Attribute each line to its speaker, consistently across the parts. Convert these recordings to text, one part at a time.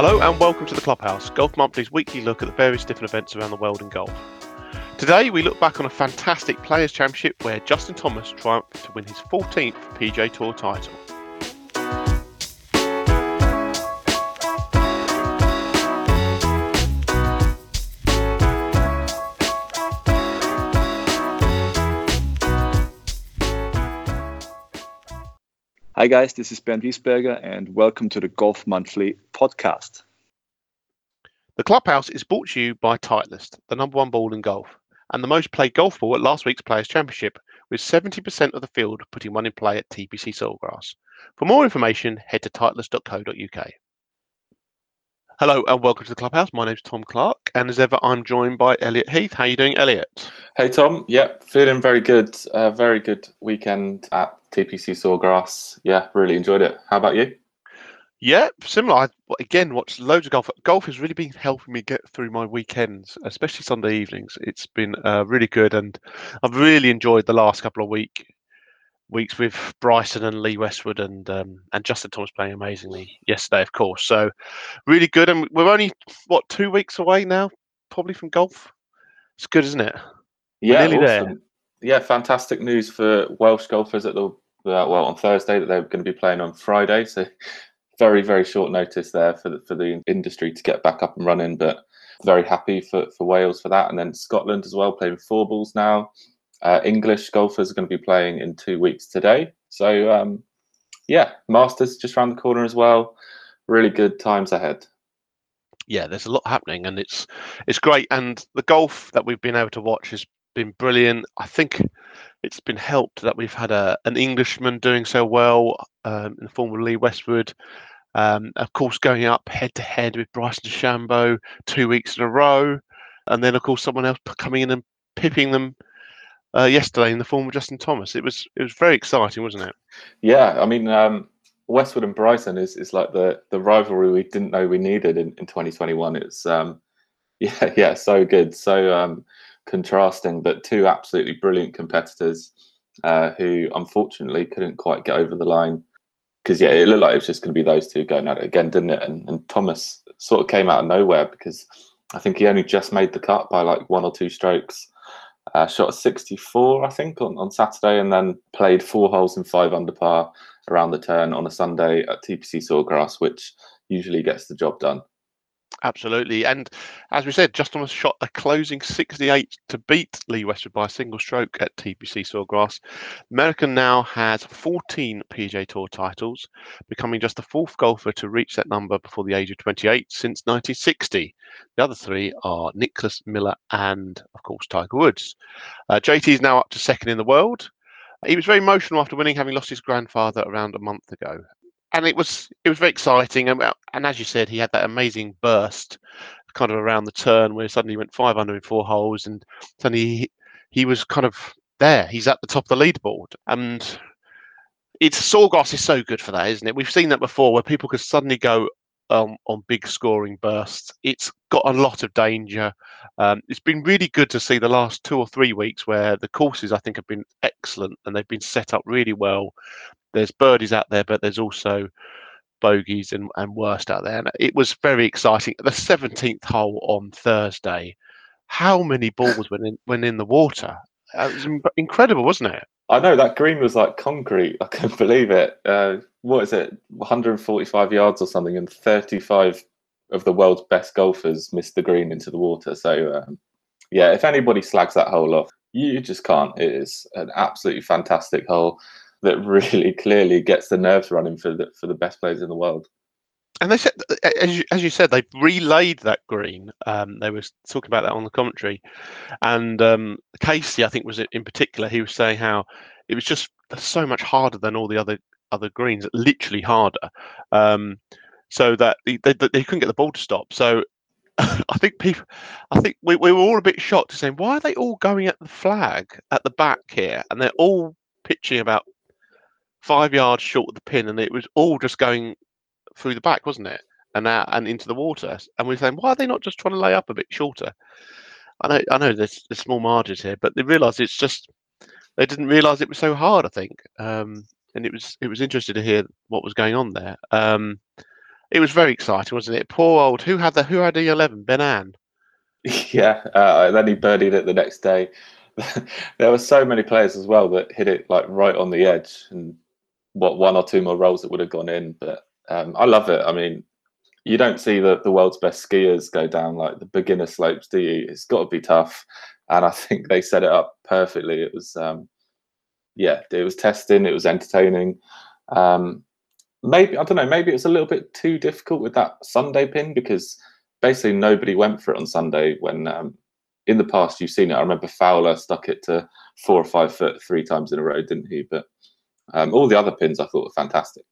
Speaker 1: Hello and welcome to the Clubhouse, Golf Monthly's weekly look at the various different events around the world in golf. Today we look back on a fantastic Players' Championship where Justin Thomas triumphed to win his 14th PGA Tour title.
Speaker 2: Hi, guys, this is Bernd Wiesberger, and welcome to the Golf Monthly podcast.
Speaker 1: The Clubhouse is brought to you by Titleist, the number one ball in golf, and the most played golf ball at last week's Players' Championship, with 70% of the field putting one in play at TPC Sawgrass. For more information, head to titleist.co.uk. Hello and welcome to the Clubhouse. My name's Tom Clark, and as ever, I'm joined by Elliot Heath. How are you doing, Elliot?
Speaker 3: Hey, Tom. Yep, feeling very good. Uh, very good weekend at TPC Sawgrass. Yeah, really enjoyed it. How about you?
Speaker 1: Yeah, similar. I again watched loads of golf. Golf has really been helping me get through my weekends, especially Sunday evenings. It's been uh, really good, and I've really enjoyed the last couple of week weeks with Bryson and Lee Westwood and um, and Justin Thomas playing amazingly yesterday, of course. So really good, and we're only what two weeks away now, probably from golf. It's good, isn't it?
Speaker 3: Yeah, awesome. There. Yeah, fantastic news for Welsh golfers at the uh, well on Thursday that they're going to be playing on Friday. So very very short notice there for the, for the industry to get back up and running, but very happy for, for Wales for that, and then Scotland as well playing four balls now. Uh, English golfers are going to be playing in two weeks today. So, um, yeah, Masters just around the corner as well. Really good times ahead.
Speaker 1: Yeah, there's a lot happening, and it's it's great. And the golf that we've been able to watch has been brilliant. I think it's been helped that we've had a an Englishman doing so well um, in the form of Lee Westwood. Um, of course, going up head to head with Bryson DeChambeau two weeks in a row, and then of course someone else coming in and pipping them uh, yesterday in the form of Justin Thomas. It was it was very exciting, wasn't it?
Speaker 3: Yeah, I mean um, Westwood and Bryson is is like the the rivalry we didn't know we needed in, in 2021. It's um, yeah yeah so good, so um, contrasting, but two absolutely brilliant competitors uh, who unfortunately couldn't quite get over the line. Because yeah, it looked like it was just going to be those two going at it again, didn't it? And, and Thomas sort of came out of nowhere because I think he only just made the cut by like one or two strokes uh, shot a 64, I think, on, on Saturday, and then played four holes in five under par around the turn on a Sunday at TPC Sawgrass, which usually gets the job done.
Speaker 1: Absolutely. And as we said, Justin was shot a closing 68 to beat Lee Westwood by a single stroke at TPC Sawgrass. American now has 14 PGA Tour titles, becoming just the fourth golfer to reach that number before the age of 28 since 1960. The other three are Nicklaus Miller and, of course, Tiger Woods. Uh, JT is now up to second in the world. He was very emotional after winning, having lost his grandfather around a month ago and it was it was very exciting. And, and as you said, he had that amazing burst, kind of around the turn where suddenly he went five under in four holes, and suddenly he, he was kind of there. He's at the top of the leaderboard, and it's Sawgrass is so good for that, isn't it? We've seen that before, where people can suddenly go um, on big scoring bursts. It's got a lot of danger. Um, it's been really good to see the last two or three weeks where the courses I think have been excellent and they've been set up really well there's birdies out there, but there's also bogeys and, and worst out there. And it was very exciting. The 17th hole on Thursday, how many balls went in, went in the water? It was incredible, wasn't it?
Speaker 3: I know that green was like concrete. I couldn't believe it. Uh, what is it? 145 yards or something, and 35 of the world's best golfers missed the green into the water. So, um, yeah, if anybody slags that hole off, you just can't. It is an absolutely fantastic hole that really clearly gets the nerves running for the for the best players in the world.
Speaker 1: And they said, as you, as you said, they relayed that green. Um, they were talking about that on the commentary, and um, Casey, I think, was in particular. He was saying how it was just so much harder than all the other other greens, literally harder. Um, so that they, they, they, couldn't get the ball to stop. So I think people, I think we, we were all a bit shocked, saying, why are they all going at the flag at the back here, and they're all pitching about five yards short of the pin, and it was all just going through the back, wasn't it? And out and into the water. And we are saying, why are they not just trying to lay up a bit shorter? I know, I know, there's, there's small margins here, but they realise it's just they didn't realise it was so hard. I think, um, and it was it was interesting to hear what was going on there. Um, it was very exciting, wasn't it? Poor old who had the who had the eleven? Ben An.
Speaker 3: Yeah, uh, then he birdied it the next day. there were so many players as well that hit it like right on the edge, and what one or two more rolls that would have gone in. But um, I love it. I mean, you don't see the, the world's best skiers go down like the beginner slopes, do you? It's got to be tough, and I think they set it up perfectly. It was, um, yeah, it was testing, it was entertaining. Um, maybe I don't know, maybe it was a little bit too difficult with that Sunday pin because basically nobody went for it on Sunday when um, in the past you've seen it. I remember Fowler stuck it to four or five foot three times in a row, didn't he? But um, all the other pins I thought were fantastic.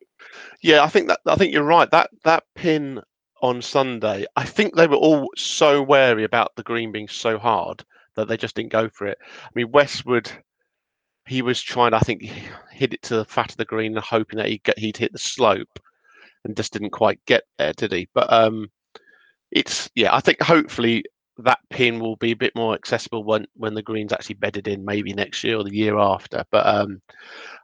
Speaker 1: Yeah, I think that I think you're right. That that pin on Sunday, I think they were all so wary about the green being so hard that they just didn't go for it. I mean, Westwood, he was trying. I think he hit it to the fat of the green, hoping that he'd get he'd hit the slope, and just didn't quite get there, did he? But um, it's yeah. I think hopefully that pin will be a bit more accessible when when the green's actually bedded in, maybe next year or the year after. But um,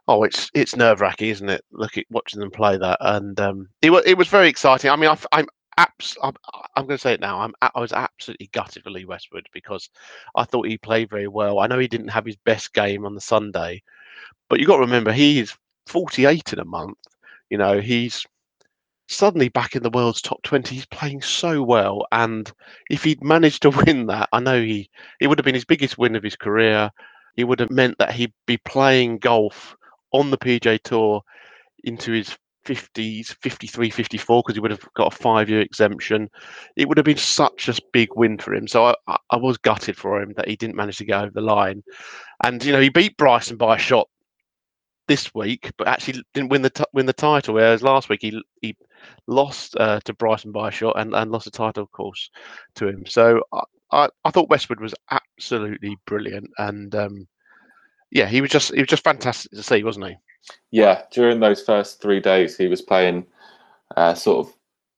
Speaker 1: oh, it's it's nerve wracking, isn't it? Look at watching them play that, and um, it was it was very exciting. I mean, I, I'm abs- I'm, I'm going to say it now. I'm I was absolutely gutted for Lee Westwood because I thought he played very well. I know he didn't have his best game on the Sunday, but you got to remember he's 48 in a month. You know, he's suddenly back in the world's top 20 he's playing so well and if he'd managed to win that i know he it would have been his biggest win of his career. It would have meant that he'd be playing golf on the PGA tour into his 50s 53 54 because he would have got a five year exemption. It would have been such a big win for him. So I, I was gutted for him that he didn't manage to get over the line. And you know he beat bryson by a shot this week, but actually didn't win the t- win the title. Whereas last week he he lost uh, to Bryson by a shot and, and lost the title, of course, to him. So I, I, I thought Westwood was absolutely brilliant, and um, yeah, he was just he was just fantastic to see, wasn't he?
Speaker 3: Yeah, during those first three days, he was playing uh, sort of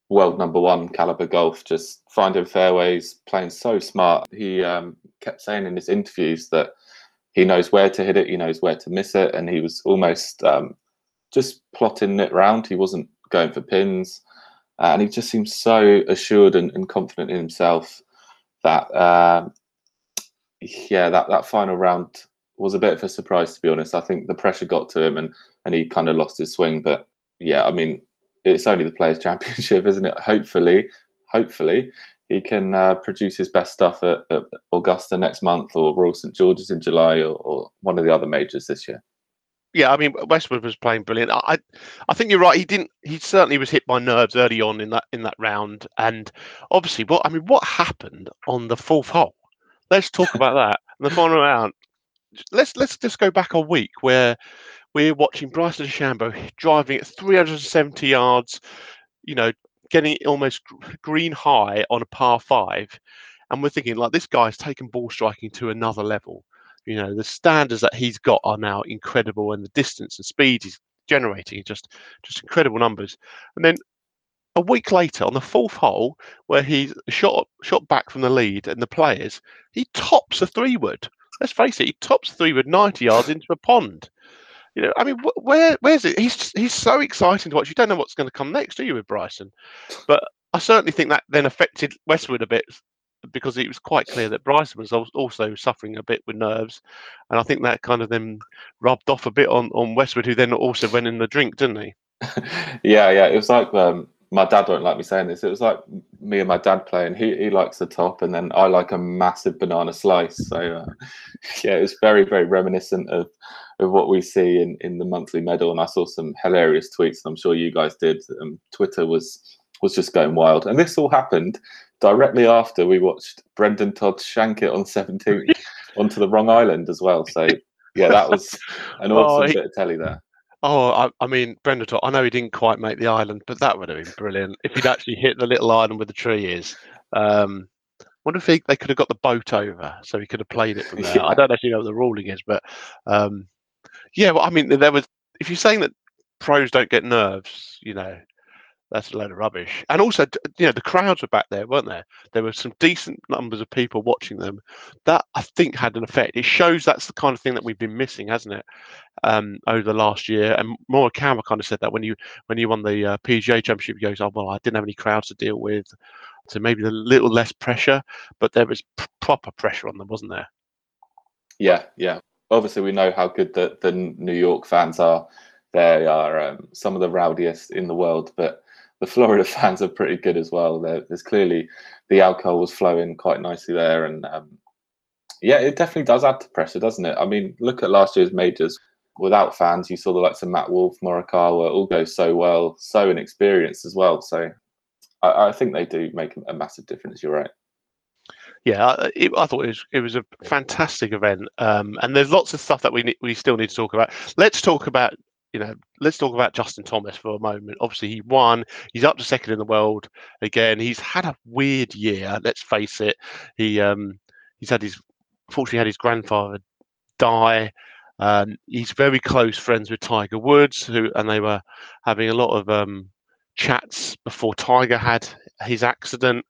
Speaker 3: world number one caliber golf, just finding fairways, playing so smart. He um, kept saying in his interviews that he knows where to hit it, he knows where to miss it, and he was almost um, just plotting it round. He wasn't going for pins, uh, and he just seems so assured and, and confident in himself that um, yeah, that that final round was a bit of a surprise to be honest. I think the pressure got to him and and he kind of lost his swing. But yeah, I mean, it's only the Players Championship, isn't it? Hopefully, hopefully he can uh, produce his best stuff at, at, Augusta next month or Royal St George's in July or, or one of the other majors this year
Speaker 1: yeah, I mean Westwood was playing brilliant. I I think you're right. He didn't. He certainly was hit by nerves early on in that in that round. And obviously, what I mean, what happened on the fourth hole? Let's talk about that. The final round. Let's let's just go back a week where we're watching Bryson DeChambeau driving at 370 yards. You know, getting almost green high on a par five, and we're thinking like this guy's taken ball striking to another level you know the standards that he's got are now incredible and the distance and speed he's generating just just incredible numbers. And then a week later on the fourth hole where he shot shot back from the lead and the players he tops a three wood let's face it he tops three wood 90 yards into a pond. You know i mean wh- where where's it he's he's so exciting to watch. You don't know what's going to come next do you with bryson? But i certainly think that then affected westwood a bit because it was quite clear that Bryson was also suffering a bit with nerves, and I think that kind of then rubbed off a bit on on Westwood, who then also went in the drink, didn't he?
Speaker 3: yeah, yeah. It was like um, my dad won't like me saying this. It was like me and my dad playing. He he likes the top, and then I like a massive banana slice. So uh, yeah, it was very very reminiscent of of what we see in in the monthly medal. And I saw some hilarious tweets. I'm sure you guys did. Um, Twitter was was just going wild, and this all happened directly after we watched Brendan Todd shank it on 17 onto the wrong island as well. So yeah, that was an oh, awesome oh, he, bit of telly there.
Speaker 1: Oh, I, I, mean, Brendan Todd. I know he didn't quite make the island, but that would have been brilliant if he'd actually hit the little island where the tree is. Um, wonder if he, they could have got the boat over so he could have played it from there. Yeah. I don't actually know what the ruling is, but um, yeah, well, I mean, there was. If you're saying that pros don't get nerves, you know, that's a load of rubbish. And also, you know, the crowds were back there, weren't there? There were some decent numbers of people watching them. That I think had an effect. It shows that's the kind of thing that we've been missing, hasn't it, um, over the last year? And more Morikawa kind of said that when you when you won the uh, PGA Championship, he goes, "Oh well, I didn't have any crowds to deal with, so maybe a little less pressure, but there was p- proper pressure on them, wasn't there?"
Speaker 3: Yeah, yeah. Obviously, we know how good the the New York fans are. They are um, some of the rowdiest in the world, but the Florida fans are pretty good as well. there's clearly the alcohol was flowing quite nicely there, and um, yeah, it definitely does add to pressure, doesn't it? I mean, look at last year's majors. Without fans, you saw the likes of Matt Wolff, Morikawa all go so well, so inexperienced as well. So I, I think they do make a massive difference. You're right.
Speaker 1: Yeah, I thought it was it was a fantastic event, um, and there's lots of stuff that we we still need to talk about. Let's talk about you know, let's talk about Justin Thomas for a moment. Obviously, he won. He's up to second in the world again. He's had a weird year. Let's face it. He um, he's had his, fortunately, had his grandfather die. Um, he's very close friends with Tiger Woods, who and they were having a lot of um, chats before Tiger had his accident.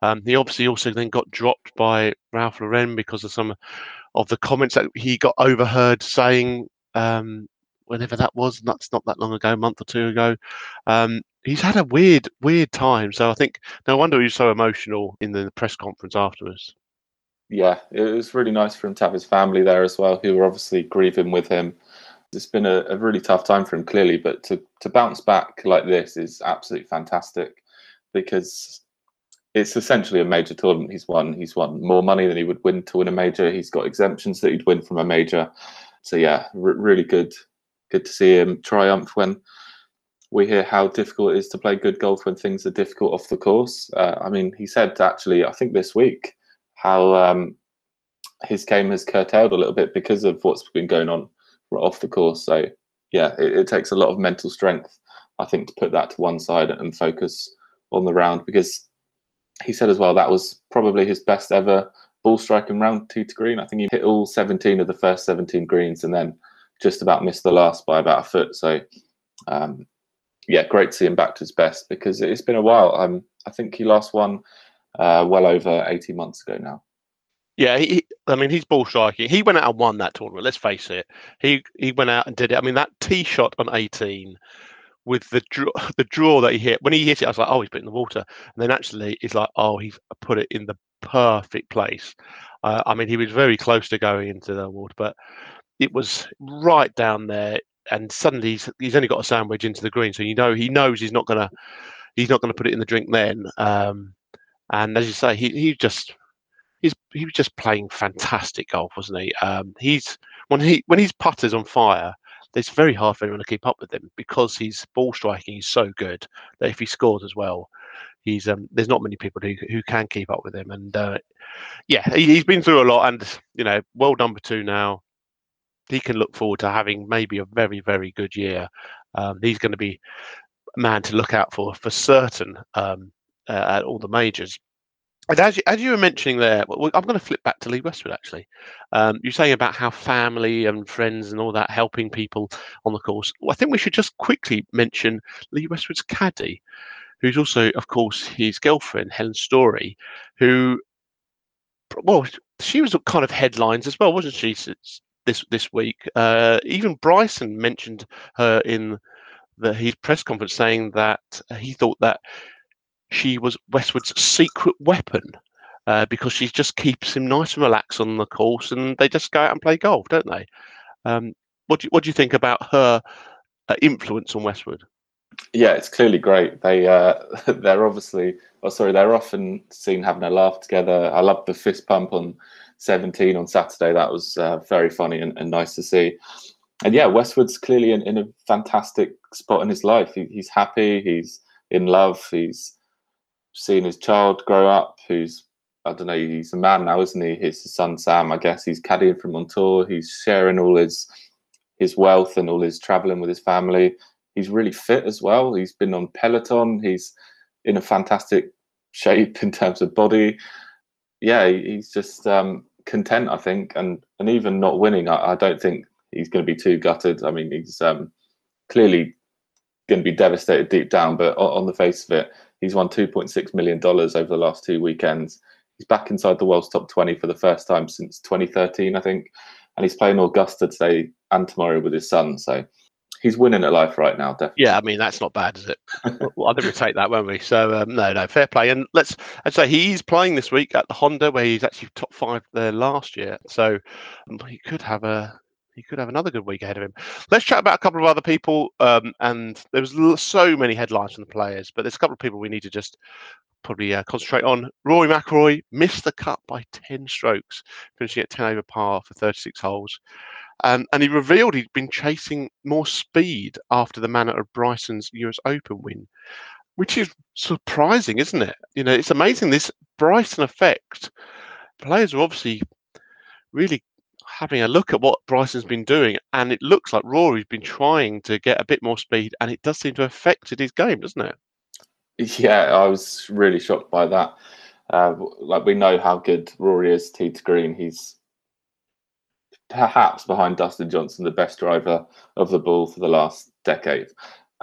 Speaker 1: Um, he obviously also then got dropped by Ralph Lauren because of some of the comments that he got overheard saying um, whenever that was. That's not that long ago, a month or two ago. Um, he's had a weird, weird time. So I think no wonder he was so emotional in the press conference afterwards.
Speaker 3: Yeah, it was really nice for him to have his family there as well, who were obviously grieving with him. It's been a, a really tough time for him, clearly, but to, to bounce back like this is absolutely fantastic because it's essentially a major tournament he's won. He's won more money than he would win to win a major. He's got exemptions that he'd win from a major. So yeah, r- really good good to see him triumph when we hear how difficult it is to play good golf when things are difficult off the course. Uh, I mean, he said actually, I think this week, how um, his game has curtailed a little bit because of what's been going on off the course. So, yeah, it, it takes a lot of mental strength, I think, to put that to one side and focus on the round because he said as well that was probably his best ever ball striking round two to green. I think he hit all 17 of the first 17 greens and then just about missed the last by about a foot. So, um, yeah, great to see him back to his best because it's been a while. Um, I think he last won uh, well over 18 months ago now.
Speaker 1: Yeah, he, I mean, he's ball striking. He went out and won that tournament. Let's face it. He he went out and did it. I mean, that tee shot on 18 with the draw, the draw that he hit. When he hit it, I was like, oh, he's put it in the water. And then actually, it's like, oh, he's put it in the perfect place. Uh, I mean, he was very close to going into the water, but it was right down there, and suddenly he's, he's only got a sandwich into the green, so you know he knows he's not gonna he's not gonna put it in the drink then. Um, and as you say, he he just he's he was just playing fantastic golf, wasn't he? Um, he's when he when his putter's on fire, it's very hard for anyone to keep up with him because his ball striking is so good that if he scores as well, he's um, there's not many people who who can keep up with him. And uh, yeah, he, has been through a lot, and you know, world number two now he can look forward to having maybe a very very good year. Um, he's going to be a man to look out for for certain um, uh, at all the majors. And as you, as you were mentioning there, I'm going to flip back to Lee Westwood actually. Um, you're saying about how family and friends and all that helping people on the course. Well, I think we should just quickly mention Lee Westwood's caddy, who's also, of course, his girlfriend Helen Storey, who, well, she was kind of headlines as well, wasn't she? This this week. Uh, even Bryson mentioned her in the his press conference, saying that he thought that she was Westwood's secret weapon uh, because she just keeps him nice and relaxed on the course, and they just go out and play golf, don't they? Um, what do you, what do you think about her uh, influence on Westwood?
Speaker 3: Yeah, it's clearly great. They uh, they're obviously, oh sorry, they're often seen having a laugh together. I love the fist pump on 17 on Saturday. That was uh, very funny and, and, nice to see. And yeah, Westwood's clearly in, in a fantastic spot in his life. He, he's happy. He's in love. He's seen his child grow up. Who's I don't know. He's a man now, isn't he? His son Sam. I guess he's caddying from on tour. He's sharing all his his wealth and all his traveling with his family. He's really fit as well. He's been on Peloton. He's in a fantastic shape in terms of body yeah, he's just um, content, I think, and and even not winning, I, I don't think he's going to be too gutted. I mean, he's um, clearly going to be devastated deep down. But on, on the face of it, he's won 2.6 million dollars over the last two weekends. He's back inside the world's top 20 for the first time since 2013, I think, and he's playing Augusta today and tomorrow with his son. So he's winning at life right now. Definitely.
Speaker 1: Yeah, I mean that's not bad, is it? I think we take that, won't we? So um, no, no, fair play. And let's I'd say he's playing this week at the Honda, where he's actually top five there last year. So um, he could have a he could have another good week ahead of him. Let's chat about a couple of other people. Um, and there was so many headlines from the players, but there's a couple of people we need to just probably uh, concentrate on. Rory McIlroy missed the cut by 10 strokes, finishing at 10 over par for 36 holes. Um, and he revealed he'd been chasing more speed after the manner of Bryson's US Open win, which is surprising, isn't it? You know, it's amazing this Bryson effect. Players are obviously really having a look at what Bryson's been doing, and it looks like Rory's been trying to get a bit more speed, and it does seem to have affected his game, doesn't it?
Speaker 3: Yeah, I was really shocked by that. Uh, like we know how good Rory is tee to green. He's perhaps behind Dustin Johnson, the best driver of the ball for the last decade.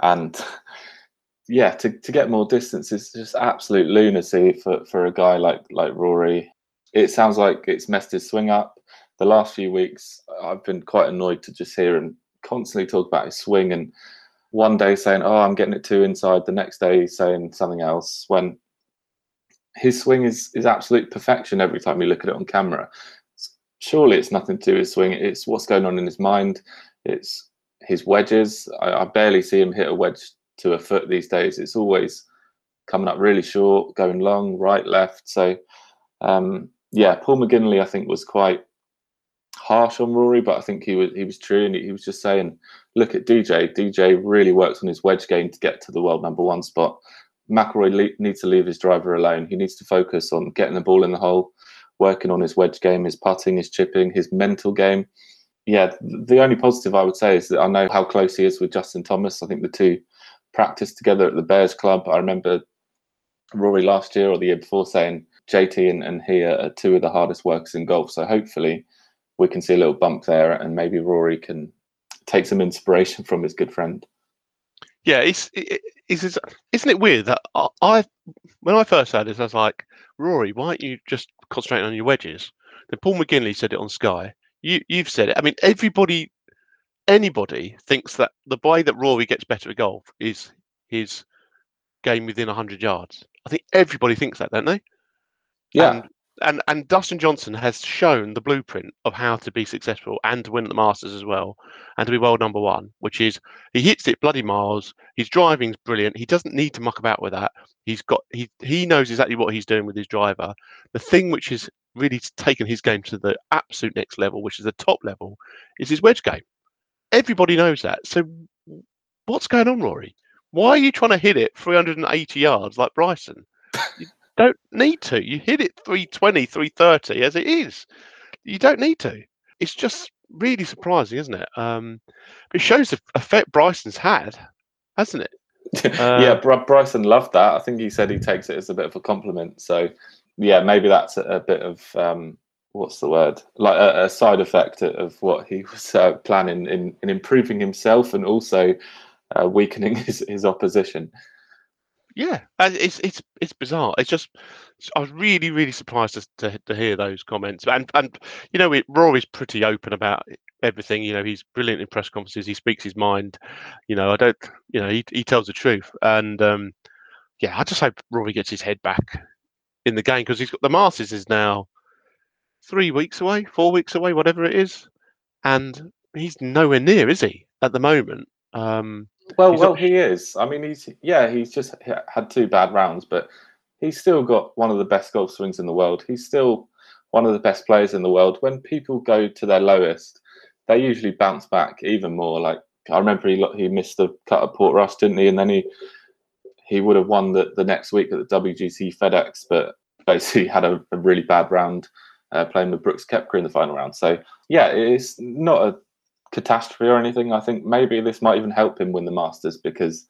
Speaker 3: And yeah, to, to get more distance is just absolute lunacy for, for a guy like like Rory. It sounds like it's messed his swing up. The last few weeks, I've been quite annoyed to just hear him constantly talk about his swing and one day saying, "Oh, I'm getting it too inside," the next day saying something else. When his swing is is absolute perfection every time you look at it on camera, surely it's nothing to do with swing. It's what's going on in his mind. It's his wedges. I, I, barely see him hit a wedge to a foot these days. It's always coming up really short, going long, right, left. So, um, yeah, Paul McGinley, I think, was quite harsh on Rory, but I think he was he was true, and he was just saying, look at DJ. DJ really works on his wedge game to get to the world number one spot. McIlroy le- needs to leave his driver alone. He needs to focus on getting the ball in the hole working on his wedge game, his putting, his chipping, his mental game. Yeah, the only positive I would say is that I know how close he is with Justin Thomas. I think the two practiced together at the Bears Club. I remember Rory last year or the year before saying JT and, and he are two of the hardest workers in golf. So hopefully we can see a little bump there and maybe Rory can take some inspiration from his good friend.
Speaker 1: Yeah, it's, it's, isn't it weird that I, when I first heard this, I was like, Rory, why aren't you just concentrating on your wedges? Then Paul McGinley said it on Sky. You, you've said it. I mean, everybody, anybody thinks that the way that Rory gets better at golf is his game within 100 yards. I think everybody thinks that, don't they?
Speaker 3: Yeah.
Speaker 1: And and and Dustin Johnson has shown the blueprint of how to be successful and to win the Masters as well, and to be world number one. Which is he hits it bloody miles. His driving's brilliant. He doesn't need to muck about with that. He's got he he knows exactly what he's doing with his driver. The thing which has really taken his game to the absolute next level, which is the top level, is his wedge game. Everybody knows that. So what's going on, Rory? Why are you trying to hit it 380 yards like Bryson? don't need to. You hit it 320, 330 as it is. You don't need to. It's just really surprising, isn't it? Um, it shows the effect Bryson's had, hasn't it?
Speaker 3: Uh, yeah, Br- Bryson loved that. I think he said he takes it as a bit of a compliment. So, yeah, maybe that's a, a bit of um, what's the word? Like a, a side effect of what he was uh, planning in, in improving himself and also uh, weakening his, his opposition.
Speaker 1: Yeah, it's it's it's bizarre. It's just I was really really surprised to to, to hear those comments. And and you know, it, Rory's pretty open about everything. You know, he's brilliant in press conferences. He speaks his mind. You know, I don't. You know, he he tells the truth. And um, yeah, I just hope Rory gets his head back in the game because he's got the Masters is now three weeks away, four weeks away, whatever it is, and he's nowhere near, is he, at the moment? Um,
Speaker 3: well, well, not... he is. I mean, he's yeah, he's just had two bad rounds, but he's still got one of the best golf swings in the world. He's still one of the best players in the world. When people go to their lowest, they usually bounce back even more. Like I remember he he missed the cut at Portrush, didn't he? And then he he would have won the, the next week at the WGC FedEx, but basically had a, a really bad round uh, playing with Brooks Koepka in the final round. So yeah, it's not a catastrophe or anything. I think maybe this might even help him win the Masters because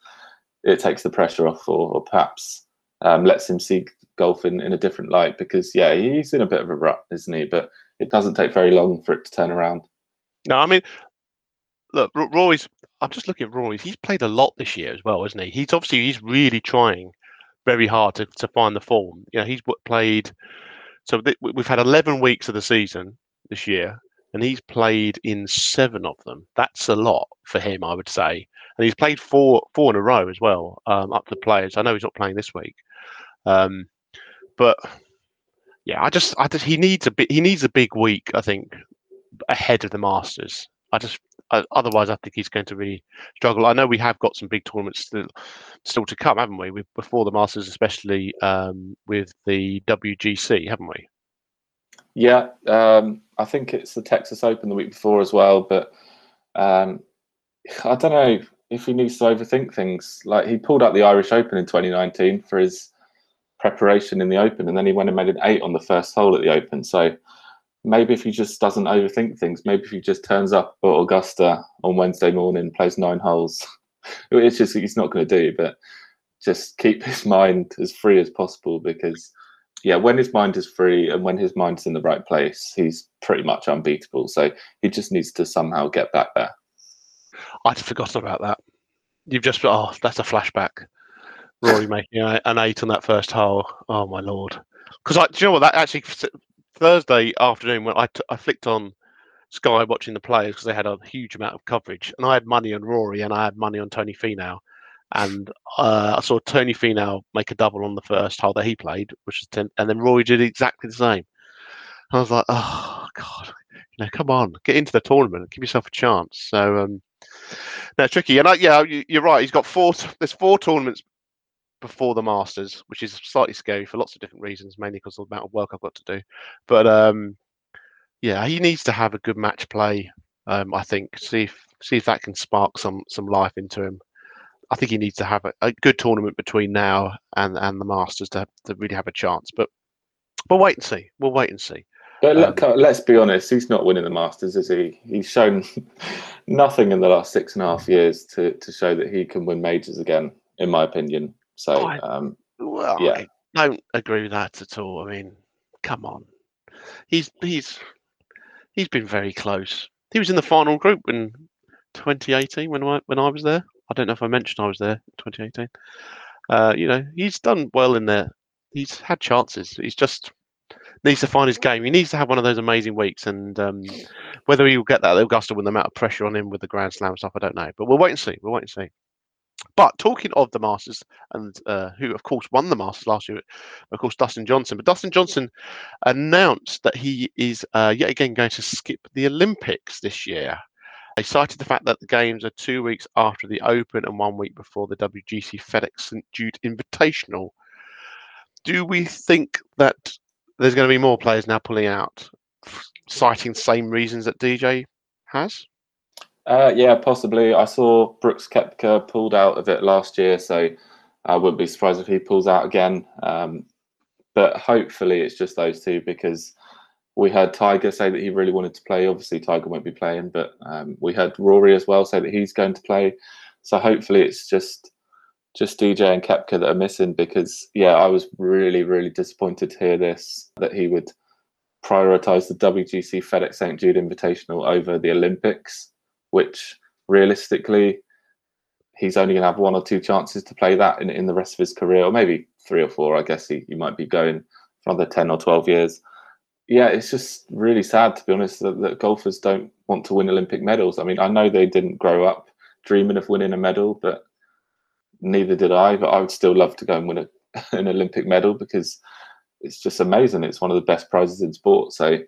Speaker 3: it takes the pressure off, or, or perhaps um, lets him see golf in, in a different light. Because yeah, he's in a bit of a rut, isn't he? But it doesn't take very long for it to turn around.
Speaker 1: No, I mean, look, Rory's. I'm just looking at Rory. He's played a lot this year as well, isn't he? He's obviously he's really trying very hard to, to find the form. You know, he's played. So th- we've had 11 weeks of the season this year, and he's played in seven of them. That's a lot for him, I would say. And he's played four four in a row as well, um, up to the players. I know he's not playing this week, um, but yeah, I just, I just, he needs a bit, he needs a big week, I think, ahead of the Masters. I just, otherwise, I think he's going to really struggle. I know we have got some big tournaments still, still to come, haven't we? we before the Masters, especially um, with the WGC, haven't we?
Speaker 3: Yeah, um, I think it's the Texas Open the week before as well. But um, I don't know if he needs to overthink things. Like he pulled out the Irish Open in 2019 for his preparation in the Open, and then he went and made an eight on the first hole at the Open. So maybe if he just doesn't overthink things, maybe if he just turns up at Augusta on Wednesday morning, plays nine holes, it's just he's not going to do. But just keep his mind as free as possible because yeah, when his mind is free and when his mind's in the right place, he's pretty much unbeatable. So he just needs to somehow get back there.
Speaker 1: I'd forgotten about that. You've just oh, that's a flashback. Rory making an eight on that first hole. Oh my lord! Because I, do you know what? That actually Thursday afternoon when I, t- I flicked on Sky watching the players because they had a huge amount of coverage, and I had money on Rory and I had money on Tony Finau, and uh, I saw Tony Finau make a double on the first hole that he played, which was ten, and then Rory did exactly the same. And I was like, oh god, you know, come on, get into the tournament, give yourself a chance. So. um tricky, and I, yeah, you, are right. He's got four. There's four tournaments before the Masters, which is slightly scary for lots of different reasons, mainly because of the amount of work I've got to do. But um, yeah, he needs to have a good match play. Um, I think see if see if that can spark some some life into him. I think he needs to have a, a good tournament between now and and the Masters to to really have a chance. But we'll wait and see. We'll wait and see.
Speaker 3: But um, let's be honest, he's not winning the Masters, is he? He's shown nothing in the last six and a half years to, to show that he can win majors again, in my opinion. So, I, um,
Speaker 1: well, yeah. I don't agree with that at all. I mean, come on, he's he's he's been very close. He was in the final group in 2018 when I when I was there. I don't know if I mentioned I was there 2018. Uh, you know, he's done well in there. He's had chances. He's just needs to find his game. He needs to have one of those amazing weeks, and um, whether he will get that at Augusta with the amount of pressure on him with the Grand Slam stuff, I don't know. But we'll wait and see. We'll wait and see. But talking of the Masters, and uh, who of course won the Masters last year, of course Dustin Johnson. But Dustin Johnson announced that he is uh, yet again going to skip the Olympics this year. They cited the fact that the games are two weeks after the Open and one week before the WGC FedEx St Jude Invitational. Do we think that there's going to be more players now pulling out, citing the same reasons that DJ has?
Speaker 3: Uh, yeah, possibly. I saw Brooks Koepka pulled out of it last year, so I wouldn't be surprised if he pulls out again. Um, but hopefully, it's just those two because we heard Tiger say that he really wanted to play. Obviously, Tiger won't be playing, but um, we heard Rory as well say that he's going to play. So hopefully, it's just just DJ and Koepka that are missing because yeah, I was really really disappointed to hear this that he would prioritize the WGC FedEx St Jude Invitational over the Olympics which realistically he's only going to have one or two chances to play that in, in the rest of his career, or maybe three or four. I guess he, he might be going for another 10 or 12 years. Yeah, it's just really sad, to be honest, that, that golfers don't want to win Olympic medals. I mean, I know they didn't grow up dreaming of winning a medal, but neither did I. But I would still love to go and win a, an Olympic medal because it's just amazing. It's one of the best prizes in sport. So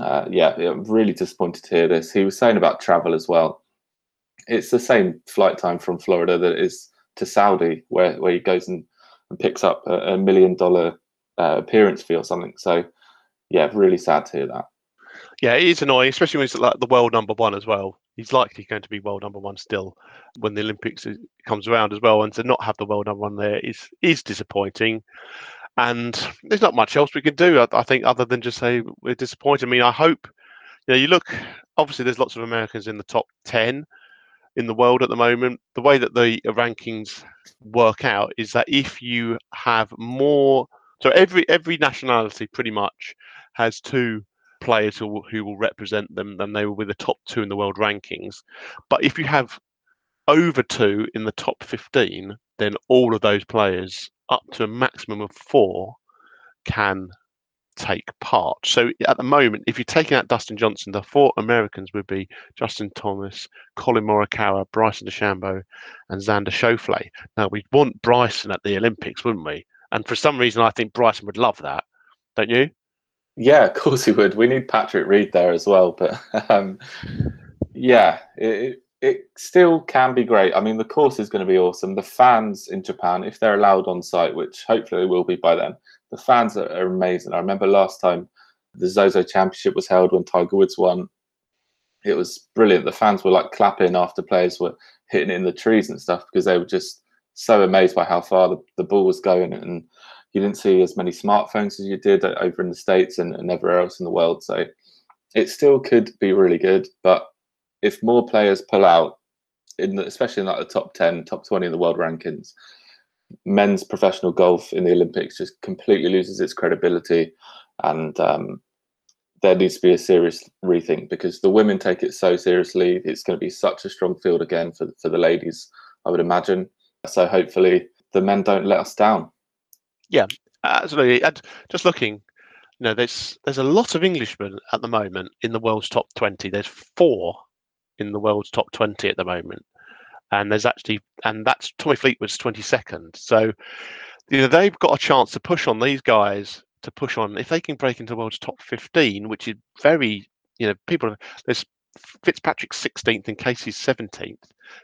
Speaker 3: uh, yeah, I'm really disappointed to hear this. He was saying about travel as well. It's the same flight time from Florida that is to Saudi, where, where he goes and, and picks up a, a million dollar uh, appearance fee or something. So, yeah, really sad to hear that.
Speaker 1: Yeah, it is annoying, especially when he's like the world number one as well. He's likely going to be world number one still when the Olympics comes around as well, and to not have the world number one there is is disappointing and there's not much else we can do. I, I, think other than just say we're disappointed. I mean, I hope you know. You look obviously there's lots of Americans in the top ten in the world at the moment. The way that the rankings work out is that if you have more, so every every nationality pretty much has two players who, who will represent them, then they will be the top two in the world rankings. But if you have over two in the top 15, then all of those players up to a maximum of four can take part. So at the moment, if you're taking out Dustin Johnson, the four Americans would be Justin Thomas, Collin Morikawa, Bryson DeChambeau, and Xander Schauffele. Now we'd want Bryson at the Olympics, wouldn't we? And for some reason, I think Bryson would love that, don't you?
Speaker 3: Yeah, of course he would. We need Patrick Reed there as well, but um, yeah, it, it still can be great. I mean, the course is going to be awesome. The fans in Japan, if they're allowed on site, which hopefully will be by then, the fans are, are amazing. I remember last time the Zozo Championship was held when Tiger Woods won. It was brilliant. The fans were like clapping after players were hitting it in the trees and stuff because they were just so amazed by how far the, the ball was going. And you didn't see as many smartphones as you did over in the States and, and everywhere else in the world. So it still could be really good. But if more players pull out, in the, especially in like the top 10, top 20 in the world rankings, men's professional golf in the Olympics just completely loses its credibility, and um, there needs to be a serious rethink because the women take it so seriously. It's going to be such a strong field again for for the ladies, I would imagine. So hopefully the men don't let us down.
Speaker 1: Yeah, absolutely. And just looking, you know, there's there's a lot of Englishmen at the moment in the world's top twenty. There's four in the world's top twenty at the moment and there's actually and that's Tommy Fleetwood's 22nd. So you know they've got a chance to push on these guys to push on if they can break into the world's top 15, which is very you know people there's Fitzpatrick 16th and Casey's 17th.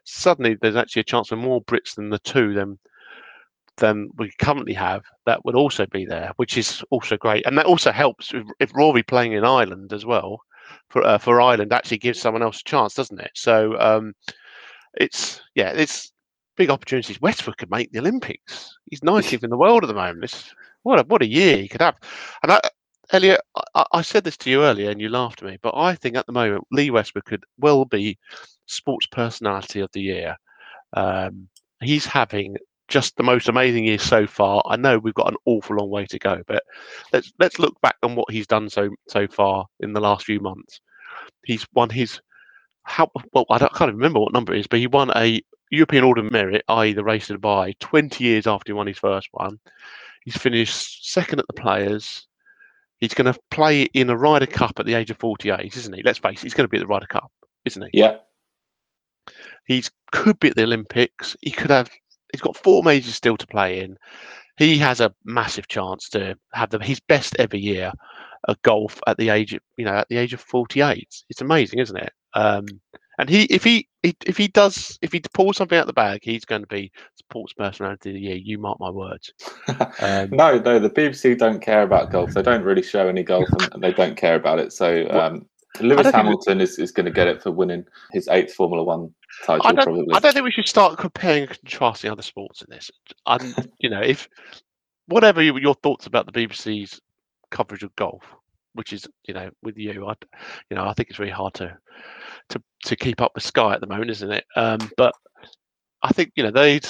Speaker 1: Suddenly there's actually a chance for more Brits than the two than than we currently have that would also be there, which is also great, and that also helps if, if Rory playing in Ireland as well for uh, for Ireland actually gives someone else a chance, doesn't it? So um, it's yeah, it's big opportunities. Westwood could make the Olympics. He's 19th in the world at the moment. It's, what a what a year he could have. And I, Elliot, I, I, said this to you earlier, and you laughed at me, but I think at the moment Lee Westwood could well be sports personality of the year. Um, he's having just the most amazing year so far. I know we've got an awful long way to go, but let's let's look back on what he's done so so far in the last few months. He's won his how well I, can't even remember what number it is, but he won a European Order of Merit, i.e., the race to Dubai, 20 years after he won his first one. He's finished second at the Players. He's going to play in a Ryder Cup at the age of 48, isn't he? Let's face it, he's going to be at the Ryder Cup, isn't he?
Speaker 3: Yeah.
Speaker 1: He could be at the Olympics. He could have. He's got four majors still to play in. He has a massive chance to have the, his best ever year at golf at the age of you know at the age of 48. It's amazing, isn't it? Um, and he, if he, if he does, if he pulls something out the bag, he's going to be sports personality of the year. You mark my words.
Speaker 3: Um, no, no, the BBC don't care about golf. They don't really show any golf, and, they don't care about it. So um, Lewis Hamilton is, is going to get it for winning his eighth Formula One title.
Speaker 1: I don't,
Speaker 3: probably.
Speaker 1: I don't think we should start comparing and contrasting other sports in this. I'm, you know, if whatever your thoughts about the BBC's coverage of golf, which is you know with you, I, you know, I think it's very hard to to to keep up with Sky at the moment, isn't it? Um, but I think you know they'd,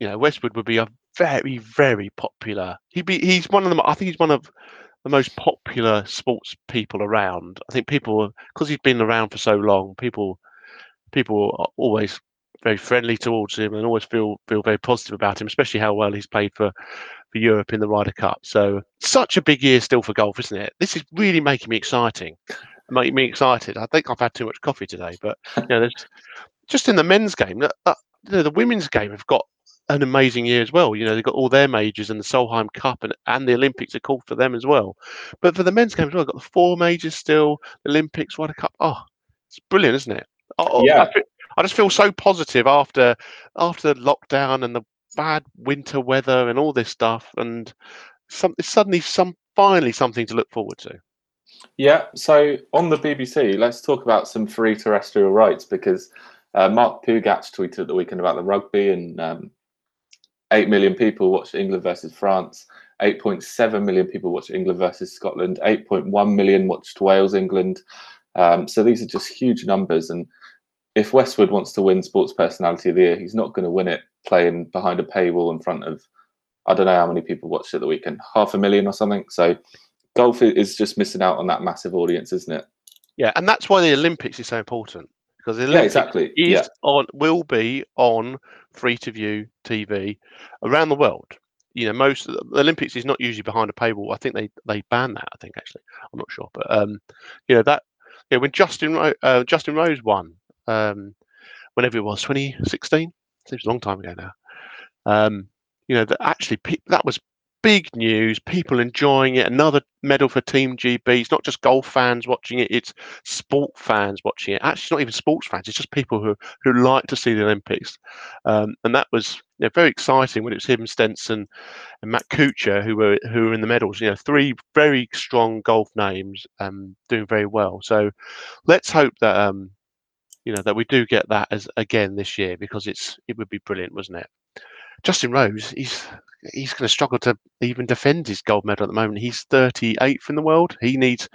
Speaker 1: you know, Westwood would be a very very popular. He'd be he's one of them. I think he's one of the most popular sports people around. I think people because he's been around for so long, people people are always very friendly towards him and always feel feel very positive about him, especially how well he's played for for Europe in the Ryder Cup. So such a big year still for golf, isn't it? This is really making me exciting making me excited. I think I've had too much coffee today, but you know, just in the men's game, uh, you know, the women's game have got an amazing year as well. You know, they've got all their majors and the Solheim Cup and, and the Olympics are called for them as well. But for the men's game as well, I've got the four majors still, the Olympics, Ryder Cup. Oh, it's brilliant, isn't it? Oh,
Speaker 3: yeah.
Speaker 1: I, feel, I just feel so positive after after the lockdown and the bad winter weather and all this stuff, and some, suddenly some finally something to look forward to.
Speaker 3: Yeah, so on the BBC, let's talk about some free terrestrial rights because uh, Mark Pougatch tweeted at the weekend about the rugby and um, 8 million people watched England versus France, 8.7 million people watched England versus Scotland, 8.1 million watched Wales England. Um, so these are just huge numbers. And if Westwood wants to win Sports Personality of the Year, he's not going to win it playing behind a paywall in front of, I don't know how many people watched it the weekend, half a million or something. So golf is just missing out on that massive audience, isn't it?
Speaker 1: Yeah, and that's why the Olympics is so important because the Olympics Yeah,
Speaker 3: exactly.
Speaker 1: is
Speaker 3: Yeah,
Speaker 1: on will be on free to view TV around the world. You know, most the Olympics is not usually behind a paywall. I think they they ban that. I think actually, I'm not sure, but um, you know that you know, when Justin Ro- uh, Justin Rose won, um, whenever it was 2016, seems a long time ago now. Um, you know that actually pe- that was big news. People enjoying it. Another medal for Team GB. It's not just golf fans watching it; it's sport fans watching it. Actually, it's not even sports fans. It's just people who who like to see the Olympics. Um, and that was you know, very exciting when it was him, Stenson, and Matt Kuchar who were who were in the medals. You know, three very strong golf names um, doing very well. So let's hope that um, you know that we do get that as again this year because it's it would be brilliant, wasn't it? Justin Rose, he's he's going to struggle to even defend his gold medal at the moment. He's 38th in the world. He needs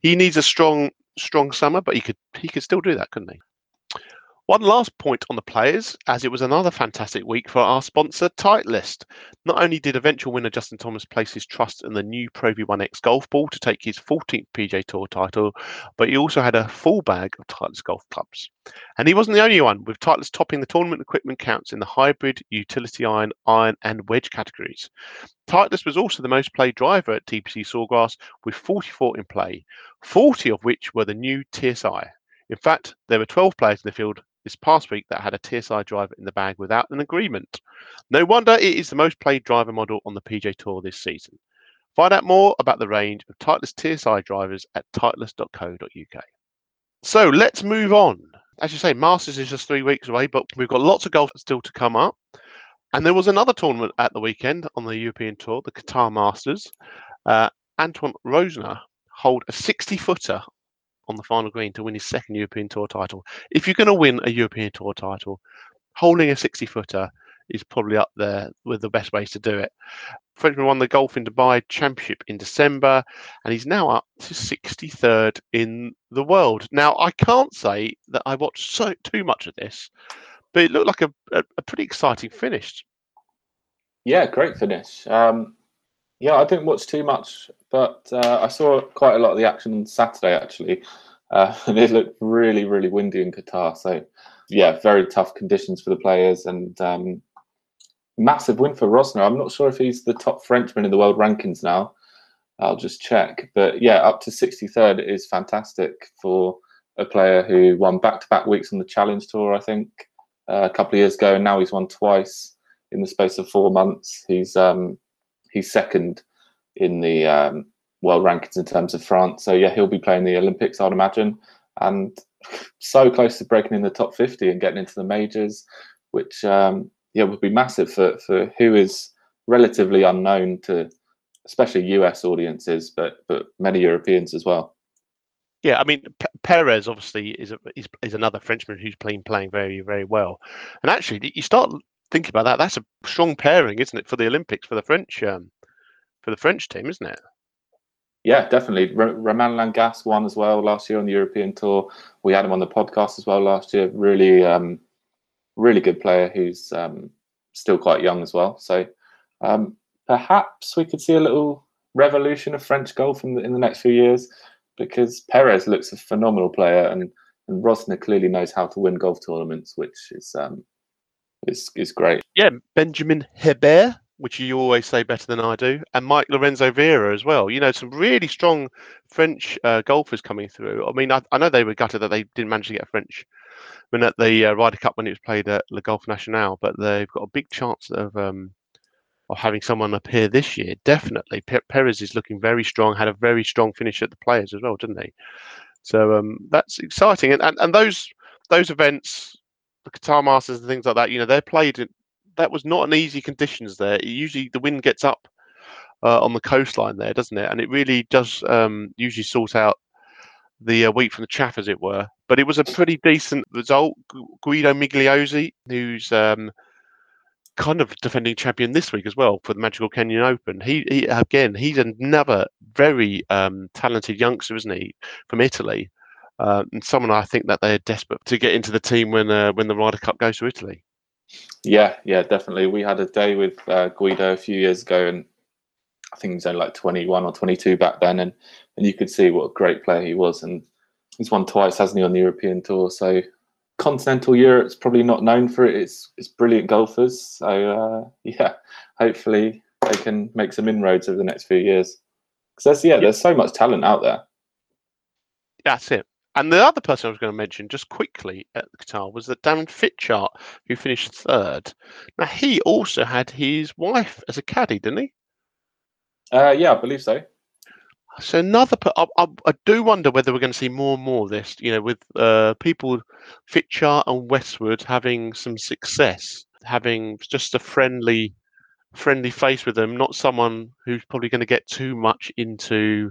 Speaker 1: he needs a strong strong summer, but he could he could still do that, couldn't he? One last point on the players, as it was another fantastic week for our sponsor, Titleist. Not only did eventual winner Justin Thomas place his trust in the new Pro V1X golf ball to take his 14th PGA Tour title, but he also had a full bag of Titleist golf clubs. And he wasn't the only one, with Titleist topping the tournament equipment counts in the hybrid, utility iron, iron, and wedge categories. Titleist was also the most played driver at TPC Sawgrass, with 44 in play, 40 of which were the new TSI. In fact, there were 12 players in the field this past week that had a TSI driver in the bag without an agreement. No wonder it is the most played driver model on the PGA Tour this season. Find out more about the range of Titleist TSI drivers at titleist.co.uk. So let's move on. As you say, Masters is just three weeks away, but we've got lots of golf still to come up. And there was another tournament at the weekend on the European Tour, the Qatar Masters. Uh, Antoine Rozner holed a 60 footer on the final green to win his second European Tour title. If you're going to win a European Tour title, holding a 60 footer is probably up there with the best ways to do it. Frenchman won the Golf in Dubai Championship in December, and he's now up to 63rd in the world. Now, I can't say that I watched so too much of this, but it looked like a, a, a pretty exciting finish.
Speaker 3: yeah, great finish. Um, yeah, I didn't watch too much, but uh, I saw quite a lot of the action on Saturday actually, uh, and it looked really, really windy in Qatar. So, yeah, very tough conditions for the players, and um, massive win for Rozner. I'm not sure if he's the top Frenchman in the world rankings now. I'll just check, but yeah, up to 63rd is fantastic for a player who won back-to-back weeks on the Challenge Tour. I think uh, a couple of years ago, and now he's won twice in the space of four months. He's um, he's second in the um, world rankings in terms of France. So yeah, he'll be playing the Olympics, I'd imagine, and so close to breaking in the top 50 and getting into the majors, which um, yeah would be massive for for who is relatively unknown to especially US audiences, but but many Europeans as well.
Speaker 1: Yeah, I mean P- Perez obviously is, a, is is another Frenchman who's playing playing very very well, and actually you start thinking about that. That's a strong pairing, isn't it, for the Olympics for the French um, for the French team, isn't it?
Speaker 3: Yeah, definitely. R- Romain Langasque won as well last year on the European Tour. We had him on the podcast as well last year. Really, um, really good player who's um, still quite young as well. So um, perhaps we could see a little revolution of French golf in the, in the next few years because Perez looks a phenomenal player and, and Rozner clearly knows how to win golf tournaments, which is um, is is great.
Speaker 1: Yeah, Benjamin Hebert, which you always say better than I do, and Mike Lorenzo Vera as well. You know, some really strong French uh, golfers coming through. I mean, I, I know they were gutted that they didn't manage to get a French win at the uh, Ryder Cup when it was played at Le Golf National, but they've got a big chance of um, of having someone appear this year. Definitely, Pe- Perez is looking very strong. Had a very strong finish at the Players as well, didn't he? So um, that's exciting, and, and and those those events, the Qatar Masters and things like that. You know, they're played. In, that was not an easy conditions there. Usually, the wind gets up uh, on the coastline there, doesn't it? And it really does um, usually sort out the uh, wheat from the chaff, as it were. But it was a pretty decent result. Guido Migliozzi, who's um, kind of defending champion this week as well for the Magical Kenya Open. He, he again, he's another very um, talented youngster, isn't he, from Italy, uh, and someone I think that they're desperate to get into the team when uh, when the Ryder Cup goes to Italy.
Speaker 3: Yeah, yeah, definitely. We had a day with uh, Guido a few years ago, and I think he was only like 21 or 22 back then, and and you could see what a great player he was, and he's won twice, hasn't he, on the European tour? So continental Europe's probably not known for it. It's it's brilliant golfers. So uh, yeah, hopefully they can make some inroads over the next few years. Because yeah, yeah, there's so much talent out there.
Speaker 1: That's it. And the other person I was going to mention just quickly at the Qatar was that Dan Fichardt, who finished third. Now he also had his wife as a caddy, didn't he?
Speaker 3: Uh, yeah, I believe so.
Speaker 1: So another, I, I, I, do wonder whether we're going to see more and more of this. You know, with uh, people, Fichardt and Westwood having some success, having just a friendly, friendly face with them, not someone who's probably going to get too much into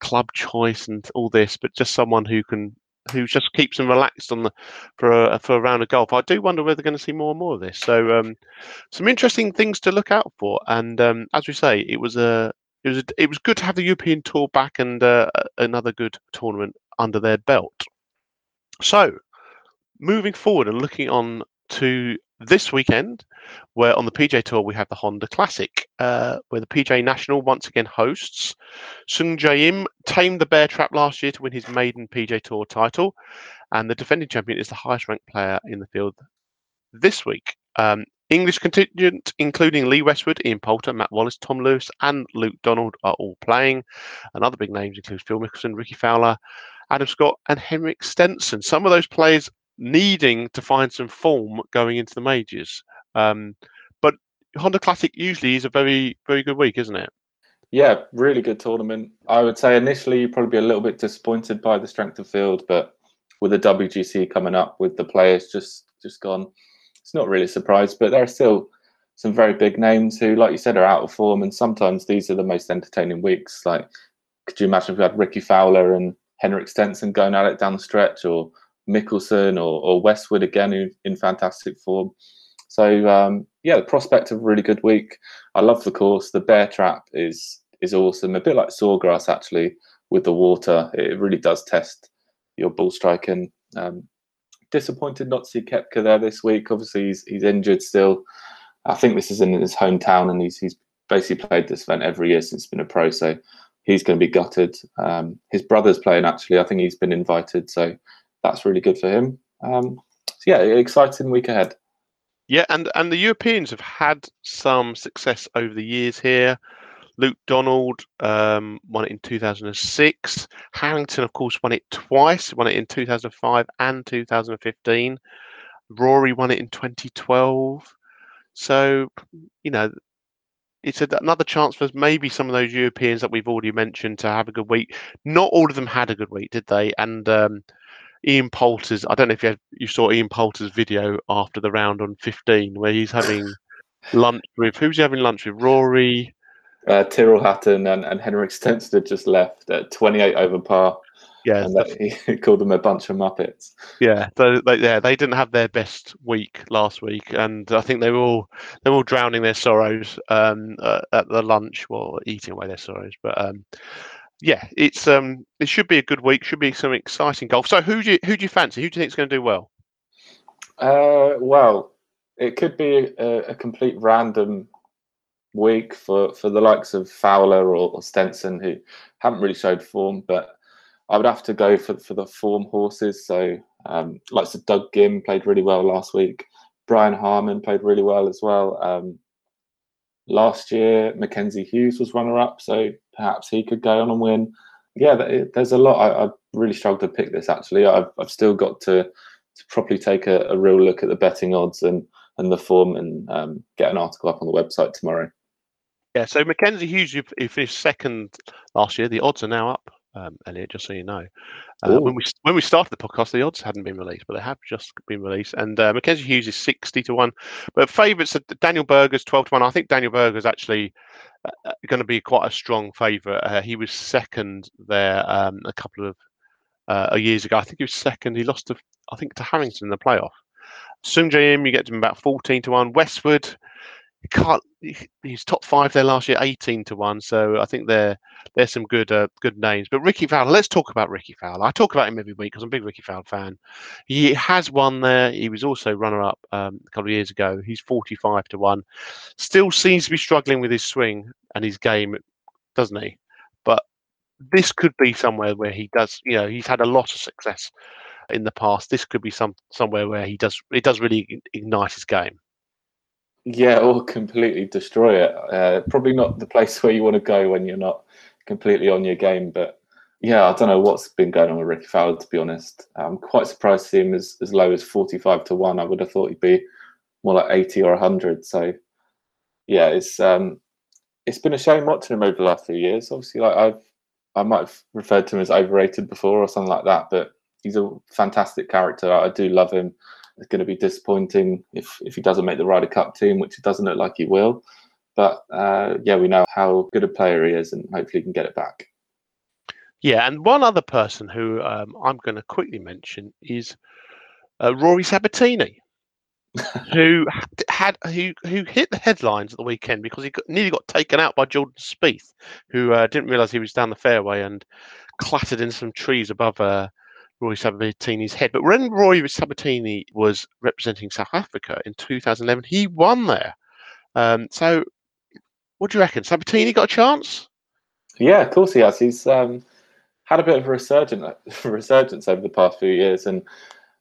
Speaker 1: club choice and all this, but just someone who can, who just keeps them relaxed on the for a for a round of golf. I do wonder whether they're going to see more and more of this. So, um, some interesting things to look out for. And um, as we say, it was a it was it was good to have the European Tour back and uh, another good tournament under their belt. So, moving forward and looking on to this weekend, where on the PGA Tour we have the Honda Classic, uh, where the PGA National once again hosts. Sungjae Im tamed the bear trap last year to win his maiden PGA Tour title, and the defending champion is the highest ranked player in the field this week. Um, English contingent, including Lee Westwood, Ian Poulter, Matt Wallace, Tom Lewis, and Luke Donald, are all playing. And other big names include Phil Mickelson, Rickie Fowler, Adam Scott, and Henrik Stenson. Some of those players needing to find some form going into the majors. Um, but Honda Classic usually is a very, very good week, isn't it?
Speaker 3: Yeah, really good tournament. I would say initially you'd probably be a little bit disappointed by the strength of field, but with the WGC coming up, with the players just just gone it's not really a surprise, but there are still some very big names who, like you said, are out of form. And sometimes these are the most entertaining weeks. Like, could you imagine if we had Rickie Fowler and Henrik Stenson going at it down the stretch, or Mickelson or, or Westwood again, who in fantastic form? So um, yeah, the prospect of a really good week. I love the course. The bear trap is is awesome. A bit like sawgrass actually with the water. It really does test your ball striking. Um, disappointed not to see Koepka there this week. Obviously, he's he's injured still. I think this is in his hometown, and he's he's basically played this event every year since he's been a pro. So he's going to be gutted. Um, his brother's playing actually. I think he's been invited, so that's really good for him. Um, so yeah, exciting week ahead.
Speaker 1: Yeah, and and the Europeans have had some success over the years here. Luke Donald um, won it in 2006. Harrington, of course, won it twice. Won it in 2005 and 2015. Rory won it in 2012. So, you know, it's another chance for maybe some of those Europeans that we've already mentioned to have a good week. Not all of them had a good week, did they? And um, Ian Poulter's, I don't know if you, had, you saw Ian Poulter's video after the round on 15, where he's having lunch with, who's he having lunch with? Rory,
Speaker 3: uh, Tyrrell Hatton and, and Henrik Stenson had just left at 28 over par. Yeah, and that, he called them a bunch of muppets.
Speaker 1: Yeah, so they, yeah, they didn't have their best week last week, and I think they were all they were all drowning their sorrows um, uh, at the lunch, well, eating away their sorrows. But um, yeah, it's um, it should be a good week. Should be some exciting golf. So who do you who do you fancy? Who do you think is going to do well?
Speaker 3: Uh, well, it could be a, a complete random week for, for the likes of Fowler or, or, Stenson, who haven't really showed form. But I would have to go for, for the form horses. So, um, like so Doug Ghim played really well last week. Brian Harman played really well as well. Um, last year, Mackenzie Hughes was runner up, so perhaps he could go on and win. Yeah, there's a lot. I, I really struggled to pick this actually. I've, I've still got to, to properly take a, a real look at the betting odds and, and the form and um, get an article up on the website tomorrow.
Speaker 1: Yeah, so Mackenzie Hughes, who finished second last year, the odds are now up, um, Elliot, just so you know. Uh, when we when we started the podcast, the odds hadn't been released, but they have just been released. And uh, Mackenzie Hughes is 60 to 1. But favourites, Daniel Berger's 12 to 1. I think Daniel Berger's actually uh, uh going to be quite a strong favourite. Uh, he was second there um, a couple of uh, years ago. I think he was second. He lost to, I think, to Harrington in the playoff. Sungjae Im, you get to him about 14 to 1. Westwood, can't. He's top five there last year, eighteen to one. So I think there there's some good uh, good names. But Rickie Fowler, let's talk about Rickie Fowler. I talk about him every week because I'm a big Rickie Fowler fan. He has won there. He was also runner up um, a couple of years ago. He's forty five to one. Still seems to be struggling with his swing and his game, doesn't he? But this could be somewhere where he does. You know, he's had a lot of success in the past. This could be some somewhere where he does it does really ignite his game.
Speaker 3: Yeah, or completely destroy it. Uh, probably not the place where you want to go when you're not completely on your game. But yeah, I don't know what's been going on with Rickie Fowler. To be honest, I'm quite surprised to see him as, as low as 45 to one. I would have thought he'd be more like 80 or 100. So yeah, it's um, it's been a shame watching him over the last few years. Obviously, like I've I might have referred to him as overrated before or something like that, but he's a fantastic character. I do love him. It's going to be disappointing if if he doesn't make the Ryder Cup team, which it doesn't look like he will. But uh, yeah, we know how good a player he is, and hopefully he can get it back.
Speaker 1: Yeah, and one other person who um, I'm going to quickly mention is uh, Rory Sabbatini who had who who hit the headlines at the weekend because he got, nearly got taken out by Jordan Spieth, who uh, didn't realise he was down the fairway and clattered in some trees above uh, Roy Sabbatini's head. But when Roy Sabbatini was representing South Africa in 2011, he won there. Um, so, what do you reckon? Sabbatini got a chance?
Speaker 3: Yeah, of course he has. He's um, had a bit of a resurgence, resurgence over the past few years, and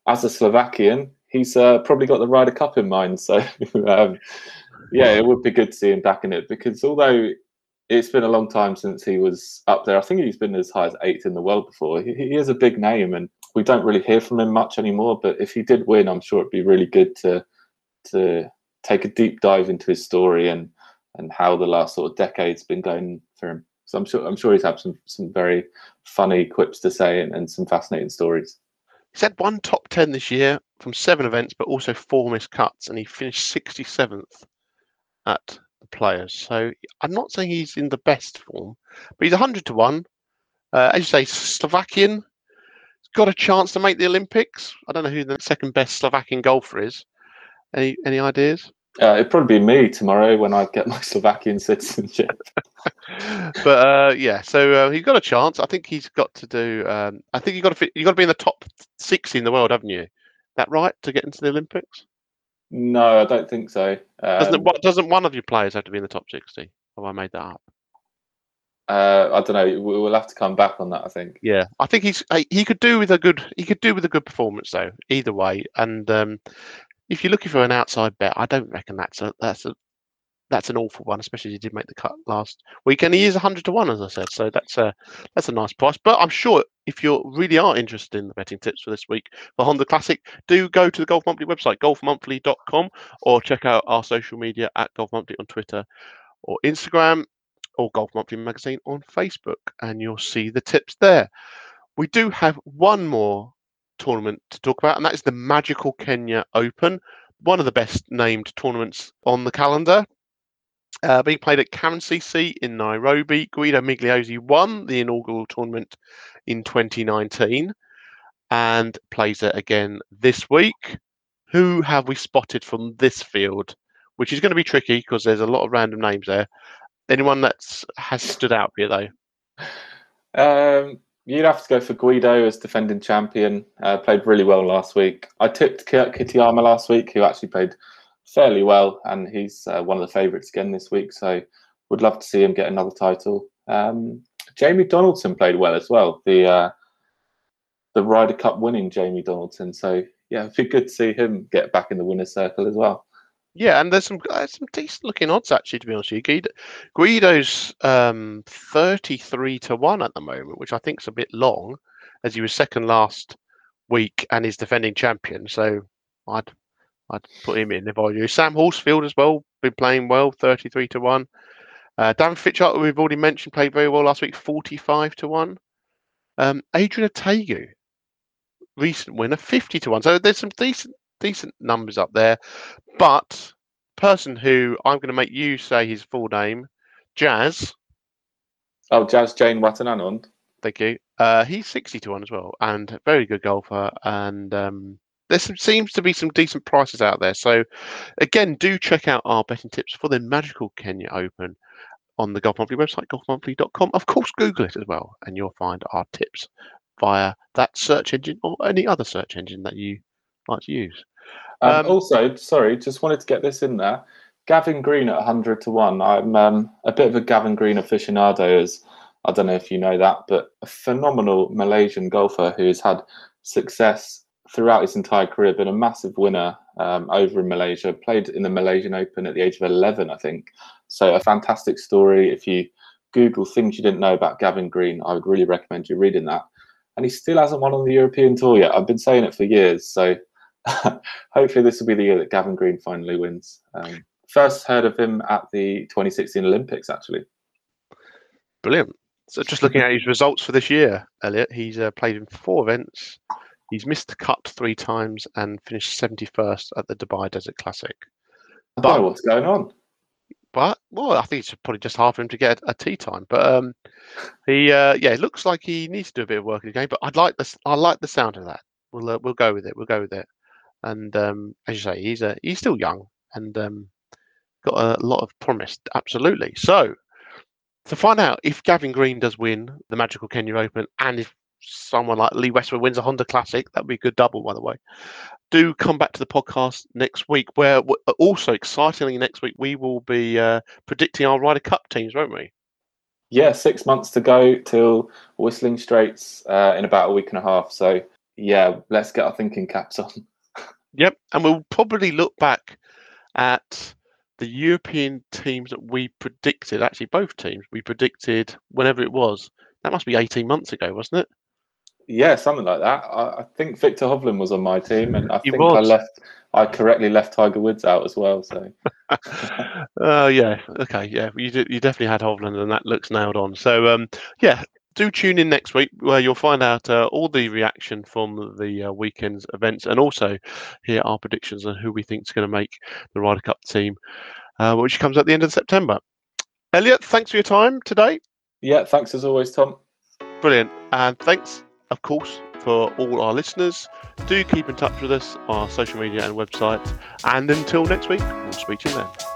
Speaker 3: as a Slovakian, he's uh, probably got the Ryder Cup in mind. So um, yeah, it would be good to see him back in it because although it's been a long time since he was up there, I think he's been as high as eighth in the world before. He, he is a big name, and we don't really hear from him much anymore. But if he did win, I'm sure it'd be really good to to take a deep dive into his story and and how the last sort of decade's been going for him. So I'm sure I'm sure he's had some some very funny quips to say and, and some fascinating stories.
Speaker 1: He's had one top 10 this year from seven events, but also four missed cuts, and he finished 67th at the players. So I'm not saying he's in the best form, but he's 100 to 1. Uh, as you say, Slovakian, got a chance to make the Olympics. I don't know who the second best Slovakian golfer is. Any any ideas?
Speaker 3: Uh, it'd probably be me tomorrow when I get my Slovakian citizenship.
Speaker 1: but uh, yeah, so uh, he's got a chance. I think he's got to do. Um, I think you got to you got to be in the top sixty in the world, haven't you? That right to get into the Olympics?
Speaker 3: No, I don't think so.
Speaker 1: Um, doesn't it, doesn't one of your players have to be in the top sixty? Have I made that up?
Speaker 3: Uh, I don't know. We'll have to come back on that. I think.
Speaker 1: Yeah, I think he's he could do with a good he could do with a good performance though. Either way, and um, if you're looking for an outside bet, I don't reckon that's a that's a that's an awful one, especially as he did make the cut last week, and he is 100 to one, as I said. So that's a that's a nice price. But I'm sure if you really are interested in the betting tips for this week for Honda Classic, do go to the Golf Monthly website, golfmonthly.com, or check out our social media at Golf Monthly on Twitter or Instagram, or Golf Monthly magazine on Facebook, and you'll see the tips there. We do have one more tournament to talk about, and that is the Magical Kenya Open, one of the best named tournaments on the calendar. Uh, being played at Karen-CC in Nairobi, Guido Migliozzi won the inaugural tournament in 2019 and plays it again this week. Who have we spotted from this field? Which is going to be tricky because there's a lot of random names there. Anyone that has stood out for you though?
Speaker 3: Um, You'd have to go for Guido as defending champion. Uh, played really well last week. I tipped Kurt Kitayama last week, who actually played fairly well, and he's uh, one of the favourites again this week. So would love to see him get another title. Um, Jamie Donaldson played well as well. The uh, the Ryder Cup winning Jamie Donaldson. So yeah, it'd be good to see him get back in the winner's circle as well.
Speaker 1: Yeah, and there's some uh, some decent looking odds actually. To be honest with you, Guido, Guido's um, thirty three to one at the moment, which I think is a bit long, as he was second last week and is defending champion. So I'd I'd put him in if I you. Sam Horsfield as well, been playing well, thirty three to one. Uh, Dan Fichardt, we've already mentioned, played very well last week, forty five to one. Um, Adrian Otaegui, recent winner, fifty to one. So there's some decent decent numbers up there. But person who I'm going to make you say his full name, Jazz.
Speaker 3: Oh, Jazz Janewattananond.
Speaker 1: Thank you. Uh, he's 60 to 1 as well, and very good golfer. And um, there seems to be some decent prices out there. So, again, do check out our betting tips for the Magical Kenya Open on the Golf Monthly website, golfmonthly.com. Of course, Google it as well, and you'll find our tips via that search engine or any other search engine that you like to use.
Speaker 3: Um, um, also, sorry, just wanted to get this in there. Gavin Green at 100 to 1. I'm um, a bit of a Gavin Green aficionado, as I don't know if you know that, but a phenomenal Malaysian golfer who has had success throughout his entire career. Been a massive winner um, over in Malaysia. Played in the Malaysian Open at the age of 11, I think. So a fantastic story. If you Google things you didn't know about Gavin Green, I would really recommend you reading that. And he still hasn't won on the European Tour yet. I've been saying it for years. So hopefully this will be the year that Gavin Green finally wins. Um, first heard of him at the 2016 Olympics, actually.
Speaker 1: Brilliant. So just looking at his results for this year, Elliot, he's uh, played in four events. He's missed the cut three times and finished 71st at the Dubai Desert Classic.
Speaker 3: Know what's going on.
Speaker 1: But well, I think it's probably just hard for him to get a tee time. But um, he, uh, yeah, it looks like he needs to do a bit of work in the game. But I'd like this. I like the sound of that. We'll uh, we'll go with it. We'll go with it. And um, as you say, he's a he's still young and um, got a lot of promise. Absolutely. So to find out if Gavin Green does win the Magical Kenya Open and if someone like Lee Westwood wins a Honda Classic, that would be a good double, by the way. Do come back to the podcast next week, where also excitingly next week we will be uh, predicting our Ryder Cup teams, won't we?
Speaker 3: Yeah, six months to go till Whistling Straits uh, in about a week and a half. So yeah, let's get our thinking caps on.
Speaker 1: yep, and we'll probably look back at the European teams that we predicted. Actually, both teams we predicted whenever it was. That must be eighteen months ago, wasn't it?
Speaker 3: Yeah, something like that. I, I, think Viktor Hovland was on my team, and I he think was. I left. I correctly left Tiger Woods out as well. So.
Speaker 1: uh, yeah. Okay. Yeah. You did, you definitely had Hovland, and that looks nailed on. So um, yeah. Do tune in next week where you'll find out uh, all the reaction from the uh, weekend's events and also hear our predictions on who we think is going to make the Ryder Cup team, uh, which comes at the end of September. Elliot, thanks for your time today.
Speaker 3: Yeah, thanks as always, Tom.
Speaker 1: Brilliant. And thanks of course, for all our listeners. Do keep in touch with us on our social media and website. And until next week, we'll speak to you then.